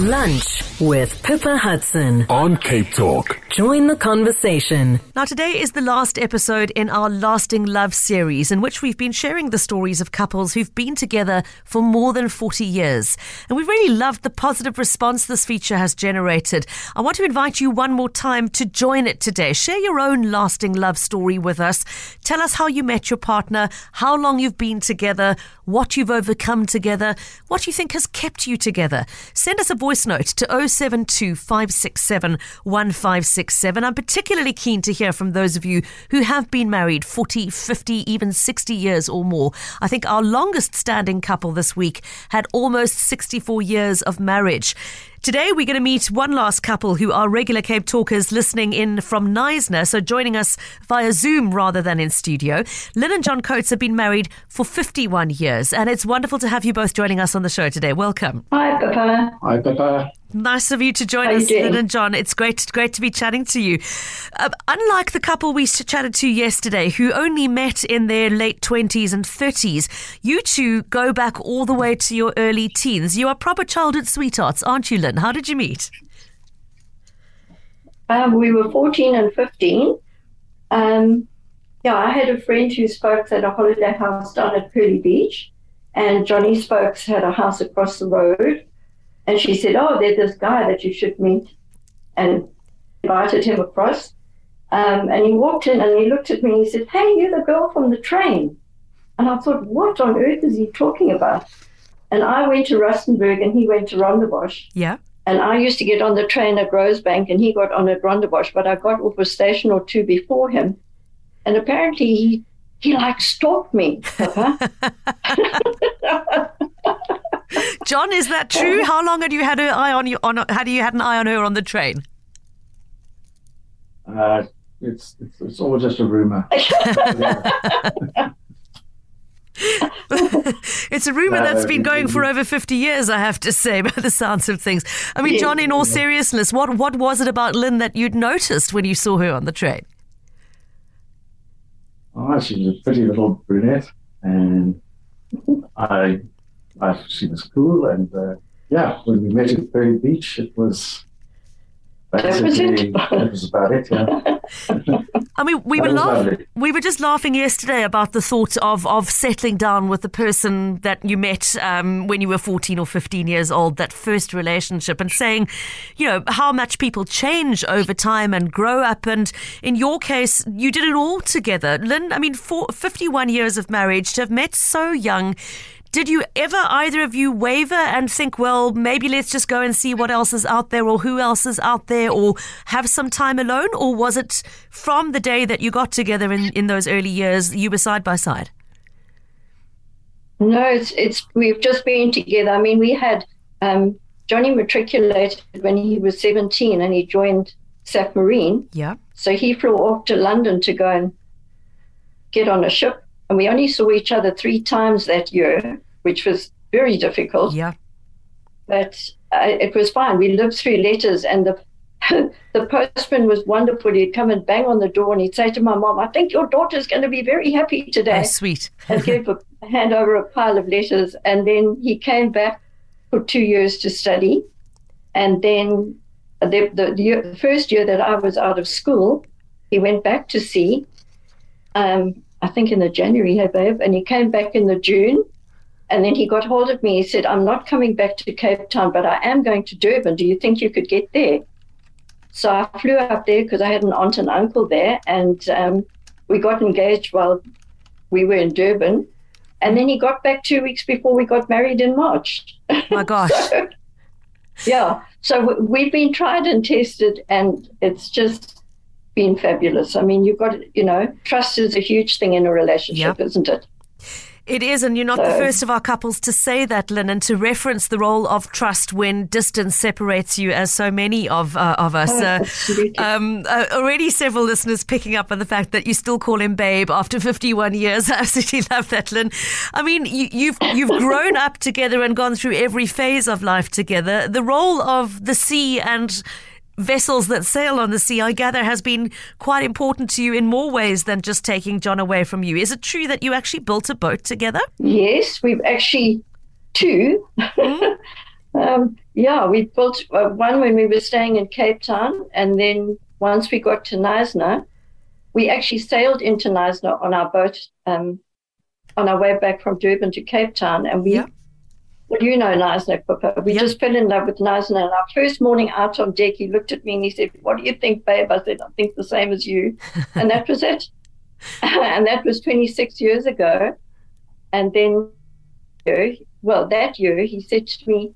Lunch with Pippa Hudson on Cape Talk. Join the conversation. Now, today is the last episode in our Lasting Love series, in which we've been sharing the stories of couples who've been together for more than 40 years. And we've really loved the positive response this feature has generated. I want to invite you one more time to join it today. Share your own lasting love story with us. Tell us how you met your partner, how long you've been together, what you've overcome together, what you think has kept you together. Send us a voice note to 072 567 1567. I'm particularly keen to hear from those of you who have been married 40, 50, even 60 years or more. I think our longest standing couple this week had almost 64 years of marriage. Today, we're going to meet one last couple who are regular Cape Talkers listening in from Knysna, so joining us via Zoom rather than in studio. Lynn and John Coates have been married for 51 years, and it's wonderful to have you both joining us on the show today. Welcome. Hi, Papa. Hi, Pippa. Nice of you to join How us? Lynn and John. It's great, great to be chatting to you. Uh, unlike the couple we chatted to yesterday, who only met in their late twenties and thirties, you two go back all the way to your early teens. You are proper childhood sweethearts, aren't you, Lynn? How did you meet? Um, we were 14 and 15. Um, yeah, I had a friend who spoke at a holiday house down at Pearly Beach, and Johnny Spokes had a house across the road. And she said, Oh, there's this guy that you should meet, and invited him across. Um, and he walked in and he looked at me and he said, Hey, you're the girl from the train. And I thought, What on earth is he talking about? And I went to Rustenburg and he went to Rondebosch. Yeah. And I used to get on the train at Rosebank and he got on at Rondebosch, but I got off a station or two before him. And apparently he, he like stalked me. John, is that true? How long had you had an eye on you? On had you had an eye on her on the train? Uh, it's, it's it's all just a rumor. It's a rumor No, that's been going for over fifty years. I have to say, by the sounds of things. I mean, John, in all seriousness, what what was it about Lynn that you'd noticed when you saw her on the train? oh, she was a pretty little brunette, and I, I she was cool, and uh, yeah, when we met at Pearly Beach, it was was it. basically that was about it. Yeah, I mean, we That were was laughing. We were just laughing yesterday about the thought of of settling down with the person that you met um, when you were fourteen or fifteen years old. That first relationship, and saying, you know, how much people change over time and grow up. And in your case, you did it all together, Lynn. I mean, for fifty-one years of marriage to have met so young. Did you ever either of you waver and think, well, maybe let's just go and see what else is out there or who else is out there or have some time alone? Or was it from the day that you got together in, in those early years, you were side by side? no, it's, it's, we've just been together. I mean, we had, um, Johnny matriculated when he was 17 and he joined Safmarine. Yeah. So he flew off to London to go and get on a ship. And we only saw each other three times that year, which was very difficult. Yeah. But uh, it was fine. We lived through letters, and the the postman was wonderful. He'd come and bang on the door, and he'd say to my mom, "I think your daughter's going to be very happy Oh, today." sweet. and give a hand over a pile of letters. And then he came back for two years to study. And then the, the, the, year, the first year that I was out of school, he went back to sea. Um, I think in the January, hey babe, and he came back in the June. And then he got hold of me. He said, "I'm not coming back to Cape Town, but I am going to Durban. Do you think you could get there?" So I flew up there because I had an aunt and uncle there, and um, we got engaged while we were in Durban. And then he got back two weeks before we got married in March. My gosh. So, yeah. So we've been tried and tested, and it's just been fabulous. I mean, you've got, you know, trust is a huge thing in a relationship, isn't it? It is, and you're not the first of our couples to say that, Lynn, and to reference the role of trust when distance separates you, as so many of uh, of us. Oh, Uh, um, uh, already several listeners picking up on the fact that you still call him babe after 51 years. I absolutely love that, Lynn. I mean, you, you've you've grown up together and gone through every phase of life together. The role of the sea and vessels that sail on the sea, I gather, has been quite important to you in more ways than just taking John away from you. Is it true that you actually built a boat together? Yes, we've actually two. um, yeah, we built uh, one when we were staying in Cape Town, and then once we got to Knysna, we actually sailed into Knysna on our boat um, on our way back from Durban to Cape Town, and we. Well, you know Knysna, Pippa. We Yeah. just fell in love with Knysna. And our first morning out on deck, he looked at me and he said, What do you think, babe? I said, I think the same as you. and that was it. and that was 26 years ago. And then, well, that year, he said to me,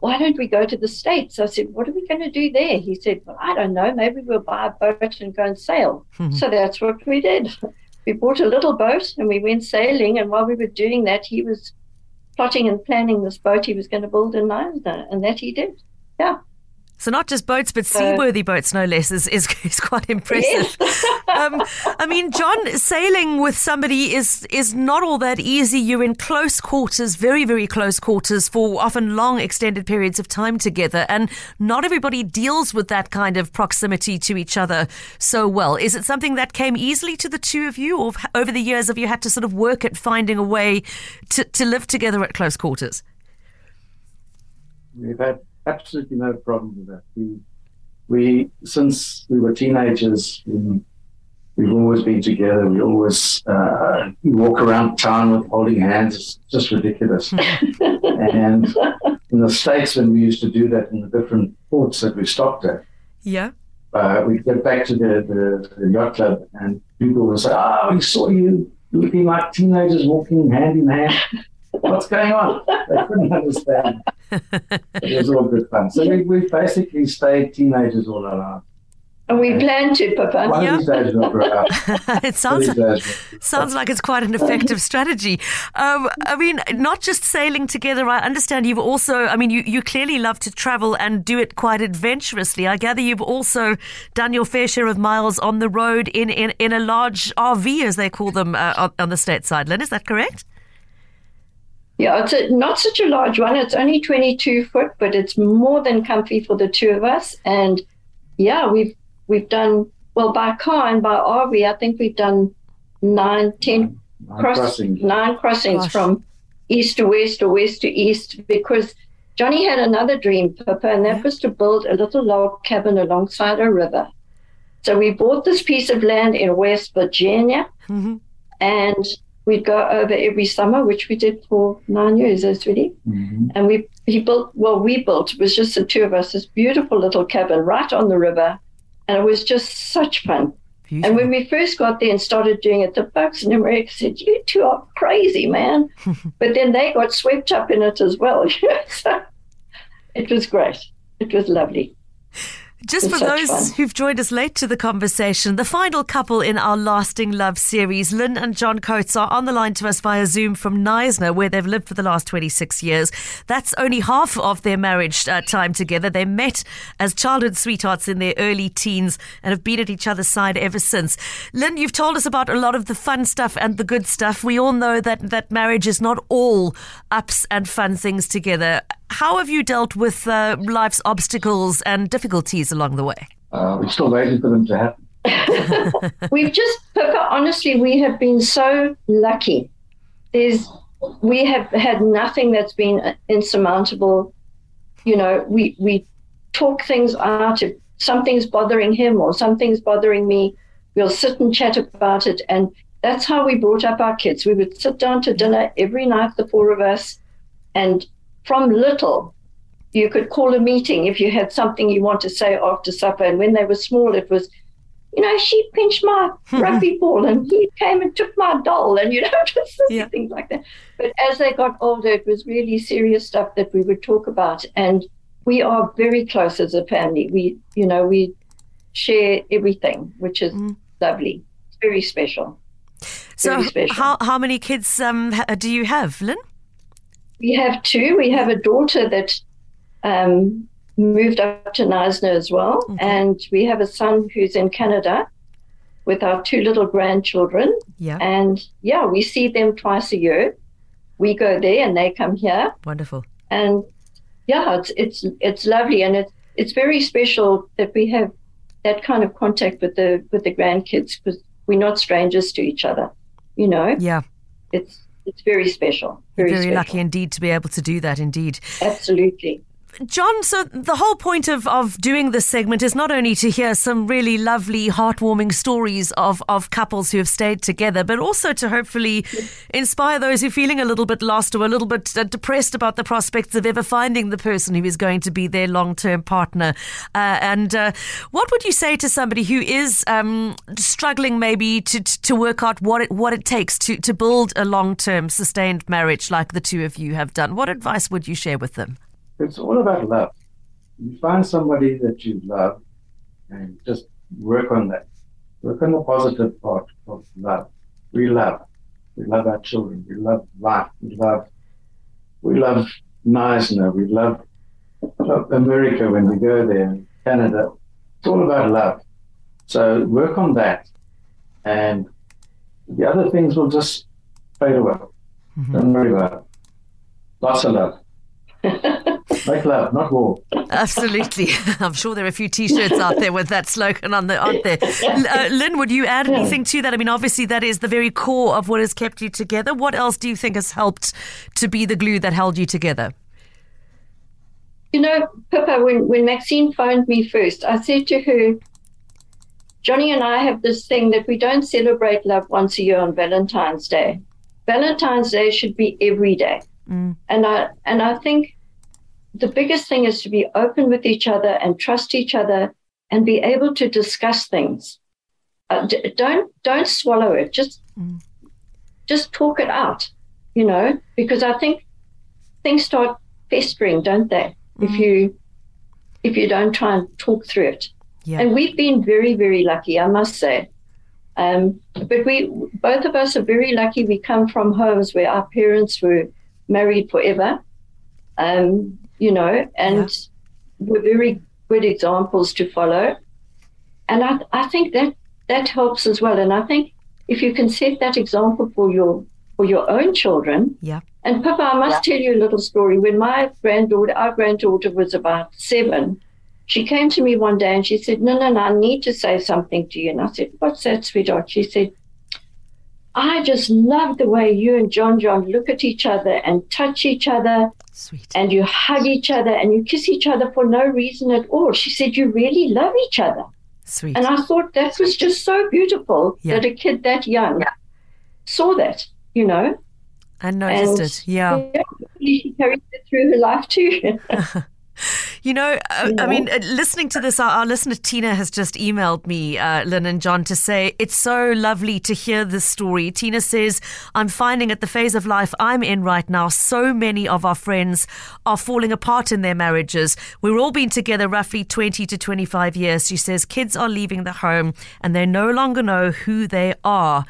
why don't we go to the States? I said, what are we going to do there? He said, well, I don't know. Maybe we'll buy a boat and go and sail. Hmm. so that's what we did. We bought a little boat and we went sailing. And while we were doing that, he was plotting and planning this boat he was going to build in Knysna. And that he did. Yeah. So not just boats, but seaworthy boats, no less, is, is, is quite impressive. um, I mean, John, sailing with somebody is is not all that easy. You're in close quarters, very, very close quarters for often long, extended periods of time together, and not everybody deals with that kind of proximity to each other so well. Is it something that came easily to the two of you, or over the years have you had to sort of work at finding a way to, to live together at close quarters? We've had absolutely no problem with that. We, we since we were teenagers, we, we've always been together. We always uh, we walk around town with holding hands. It's just ridiculous. and in the states, when we used to do that in the different ports that we stopped at, Yeah. uh, we'd get back to the, the, the yacht club, and people would say, "Ah, we saw you looking like teenagers walking hand in hand." What's going on? They couldn't understand. it was all good fun. So we, we basically stayed teenagers all our lives. And we planned to, Papa. One Yeah. of these days we'll grow up. it sounds of these days we'll- Sounds like it's quite an effective strategy. Um, I mean, not just sailing together. I understand you've also, I mean, you, you clearly love to travel and do it quite adventurously. I gather you've also done your fair share of miles on the road in, in, in a large RV, as they call them uh, on, on the stateside. Lynn, is that correct? Yeah, it's a, not such a large one. It's only 22 foot, but it's more than comfy for the two of us. And yeah, we've we've done well by car and by RV. I think we've done nine, ten I'm cross, crossing. nine crossings Gosh. from east to west or west to east because Johnny had another dream, Pippa, and that Yeah. was to build a little log cabin alongside a river. So we bought this piece of land in West Virginia hmm and we'd go over every summer, which we did for nine years, as really. Mhm. And we he built well, we built it was just the two of us, this beautiful little cabin right on the river. And it was just such fun. Beautiful. And when we first got there and started doing it, the folks in America said, You two are crazy, man. but then they got swept up in it as well. so it was great. It was lovely. Just It's for those fun. who've joined us late to the conversation, the final couple in our Lasting Love series, Lynn and John Coates, are on the line to us via Zoom from Knysna, where they've lived for the last 26 years. That's only half of their marriage uh, time together. They met as childhood sweethearts in their early teens and have been at each other's side ever since. Lynn, you've told us about a lot of the fun stuff and the good stuff. We all know that, that marriage is not all ups and fun things together. How have you dealt with uh, life's obstacles and difficulties along the way? Uh, we're still waiting for them to happen. We've just, Pippa, honestly, we have been so lucky. There's, we have had nothing that's been insurmountable. You know, we we talk things out. If something's bothering him or something's bothering me, we'll sit and chat about it. And that's how we brought up our kids. We would sit down to dinner every night, the four of us, and from little, you could call a meeting if you had something you want to say after supper. And when they were small, it was, you know, she pinched my rugby ball and he came and took my doll and, you know, just Yeah. things like that. But as they got older, it was really serious stuff that we would talk about. And we are very close as a family. We, you know, we share everything, which is Mm. lovely. It's very special. So, Very special. how how many kids um, do you have, Lynn? We have two. We have a daughter that um, moved up to Knysna as well, Okay. and we have a son who's in Canada with our two little grandchildren. Yeah, And yeah, we see them twice a year. We go there and they come here, wonderful. and yeah, it's it's it's lovely, and it's it's very special that we have that kind of contact with the with the grandkids because we're not strangers to each other. You know, Yeah, it's it's very special. Very, very special. lucky indeed to be able to do that. Indeed. Absolutely. John, so the whole point of, of doing this segment is not only to hear some really lovely, heartwarming stories of, of couples who have stayed together, but also to hopefully inspire those who are feeling a little bit lost or a little bit uh, depressed about the prospects of ever finding the person who is going to be their long term partner. Uh, and uh, what would you say to somebody who is um, struggling maybe to, to work out what it, what it takes to, to build a long term, sustained marriage like the two of you have done? What advice would you share with them? It's all about love. You find somebody that you love and just work on that. Work on the positive part of love. We love. We love our children. We love life. We love we love Knysna. We love, love America when we go there, Canada. It's all about love. So work on that. And the other things will just fade away. Mm-hmm. Don't worry about it. Lots of love. Make love, not war. Absolutely. I'm sure there are a few T-shirts out there with that slogan on the aren't there? Uh, Lynn, would you add anything to that? I mean, obviously that is the very core of what has kept you together. What else do you think has helped to be the glue that held you together? You know, Pippa, when, when Maxine phoned me first, I said to her, Johnny and I have this thing that we don't celebrate love once a year on Valentine's Day. Valentine's Day should be every day. Mm. And I and I think the biggest thing is to be open with each other and trust each other and be able to discuss things. Uh, d- don't don't swallow it. Just mm. just talk it out. You know, because I think things start festering, don't they? Mm. If you if you don't try and talk through it. Yeah. And we've been very very lucky, I must say. Um, but we both of us are very lucky. We come from homes where our parents were married forever, um, you know, and yeah. were very good examples to follow. And I, I think that that helps as well. And I think if you can set that example for your for your own children. Yeah. And Papa, I must yeah. tell you a little story. When my granddaughter, our granddaughter was about seven, she came to me one day and she said, No, no, no, I need to say something to you. And I said, What's that, sweetheart? She said, I just love the way you and John John look at each other and touch each other. Sweet. And you hug each other and you kiss each other for no reason at all. She said, You really love each other. Sweet. And I thought that was just so beautiful yeah. that a kid that young yeah. saw that, you know. I noticed and, it. Yeah. yeah. She carried it through her life too. You know, uh, I mean, uh, listening to this, our, our, listener Tina has just emailed me, uh, Lynn and John, to say it's so lovely to hear this story. Tina says, I'm finding at the phase of life I'm in right now, so many of our friends are falling apart in their marriages. We're all been together roughly 20 to 25 years. She says, kids are leaving the home and they no longer know who they are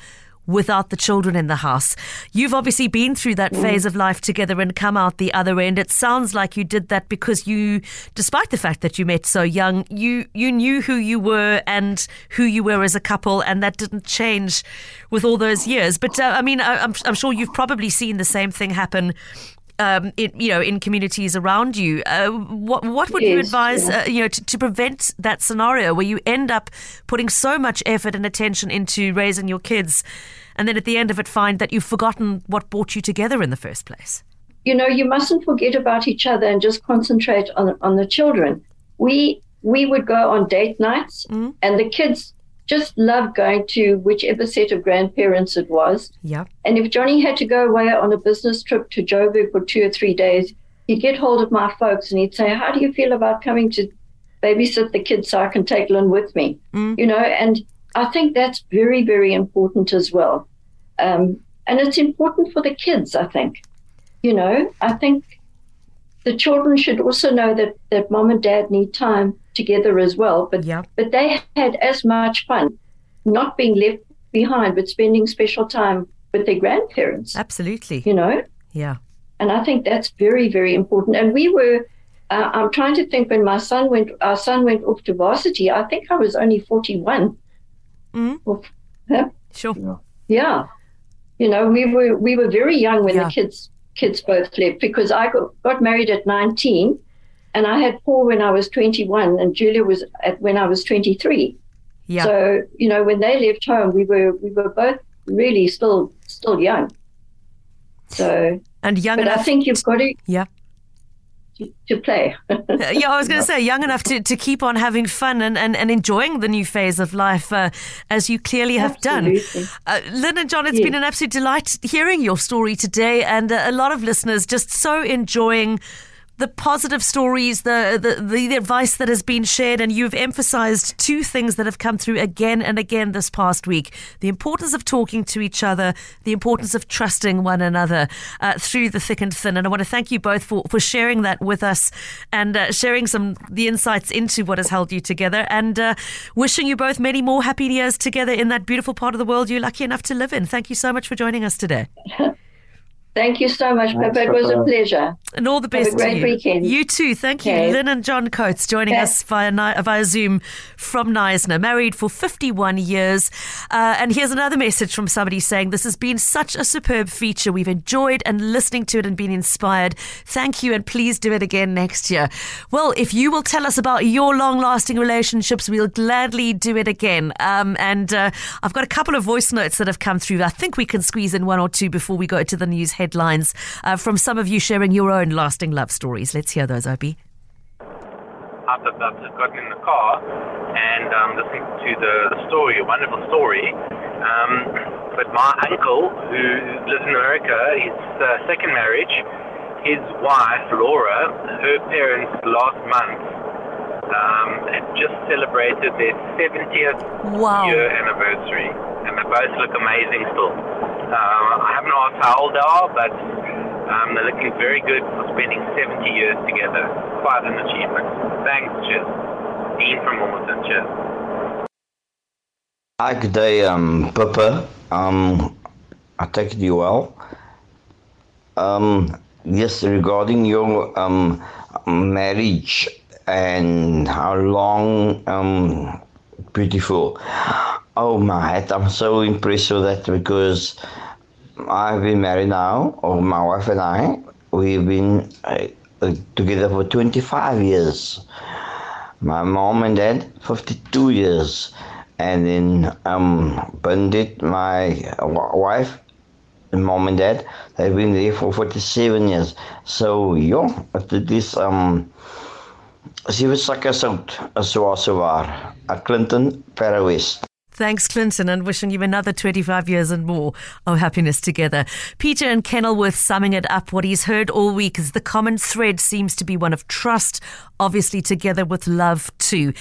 without the children in the house. You've obviously been through that mm. phase of life together and come out the other end. It sounds like you did that because you, despite the fact that you met so young, you, you knew who you were and who you were as a couple, and that didn't change with all those years. But uh, I mean, I, I'm, I'm sure you've probably seen the same thing happen um, in, you know, in communities around you. Uh, what what would yes, you advise, yeah. uh, you know, to, to, prevent that scenario where you end up putting so much effort and attention into raising your kids, and then at the end of it find that you've forgotten what brought you together in the first place? You know, you mustn't forget about each other and just concentrate on on the children. We we would go on date nights, mm. and the kids just loved going to whichever set of grandparents it was. Yeah. And if Johnny had to go away on a business trip to Joburg for two or three days, he'd get hold of my folks and he'd say, How do you feel about coming to babysit the kids so I can take Lynn with me? Mm. You know, and I think that's very, very important as well. Um, and it's important for the kids, I think. You know, I think the children should also know that, that mom and dad need time together as well. But, yeah. but they had as much fun not being left behind, but spending special time with their grandparents. Absolutely. You know? Yeah. And I think that's very, very important. And we were, uh, I'm trying to think when my son went, our son went off to varsity, I think I was only 41. Mm. Well. Sure. Yeah. yeah. You know, we were we were very young when yeah. the kids kids both left because I got, got married at 19 and I had Paul when I was 21 and Julia was at when I was 23. Yeah. So, you know, when they left home, we were we were both really still still young. So and young but enough, I think you've got to yeah to, play. yeah, I was going to say, young enough to, to keep on having fun and, and, and enjoying the new phase of life, uh, as you clearly have Absolutely. done. Uh, Lynn and John, it's Yes. been an absolute delight hearing your story today, and uh, a lot of listeners just so enjoying the positive stories, the, the the advice that has been shared, and you've emphasized two things that have come through again and again this past week: the importance of talking to each other, the importance of trusting one another uh, through the thick and thin. And I want to thank you both for for sharing that with us and uh, sharing some the insights into what has held you together, and uh, wishing you both many more happy years together in that beautiful part of the world you're lucky enough to live in. Thank you so much for joining us today. Thank you so much, Thanks, Pippa. It was a pleasure. And all the Have a best great to you. weekend. You too. Thank you. Okay. Lynn and John Coates joining Okay. us via, via Zoom from Knysna, married for 51 years. Uh, and here's another message from somebody saying, This has been such a superb feature. We've enjoyed and listening to it and been inspired. Thank you, and please do it again next year. Well, if you will tell us about your long lasting relationships, we'll gladly do it again. Um, and uh, I've got a couple of voice notes that have come through. I think we can squeeze in one or two before we go to the news headlines uh, from some of you sharing your own lasting love stories. Let's hear those, Opie. after I've just gotten in the car and um, listening to the, the story, a wonderful story. Um, but my uncle, who lives in America, his uh, second marriage, his wife, Laura, her parents last month um, had just celebrated their 70th Wow. year anniversary. And they both look amazing still. Uh, I haven't asked how old they are, but um, they're looking very good for spending 70 years together. Quite an achievement. Thanks, cheers. Dean from Wilmington, cheers. Hi, good day, um, Pippa. Um, I take it you well. Um, yes, regarding your um, marriage and how long, um, beautiful. Oh my I'm so impressed with that because I've been married now, or my wife and I, we've been uh, together for 25 years. My mom and dad, 52 years. And then um, Bandit, my wife, and mom and dad, they've been there for 47 years. So, yeah, after this, um, sewe sakke sout, is so so. A Clinton, Paarl West. Thanks, Clinton, and wishing you another 25 years and more of happiness together. Peter and Kenilworth summing it up. What he's heard all week is the common thread seems to be one of trust, obviously together with love too.